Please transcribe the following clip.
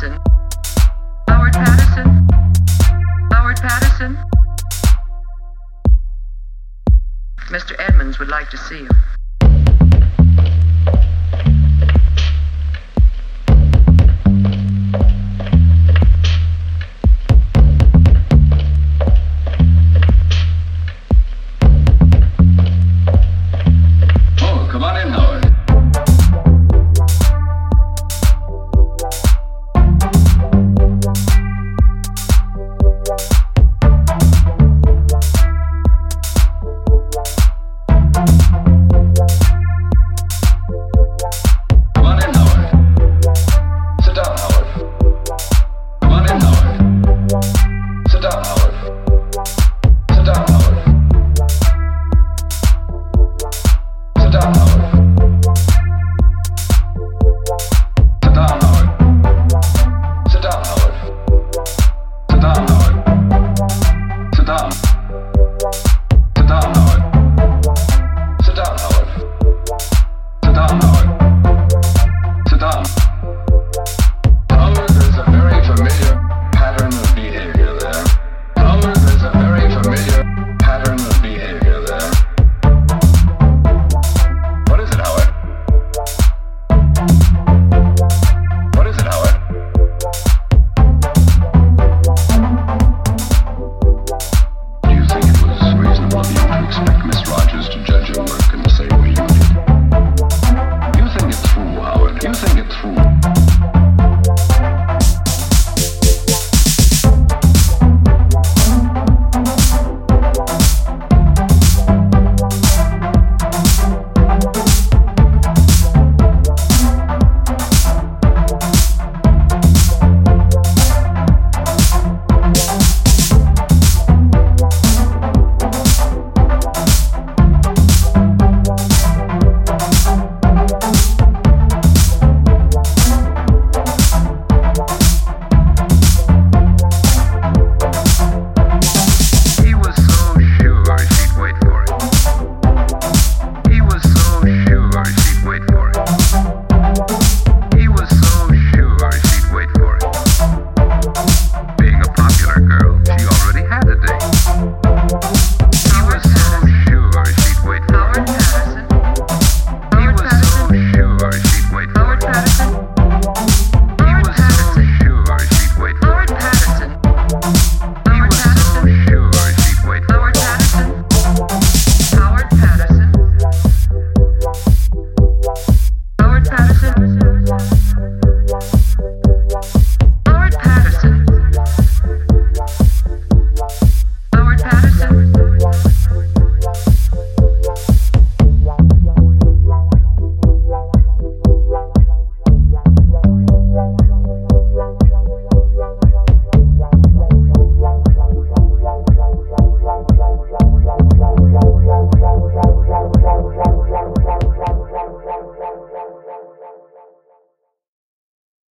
Patterson. Howard Patterson. Howard Patterson. Mr. Edmonds would like to see you.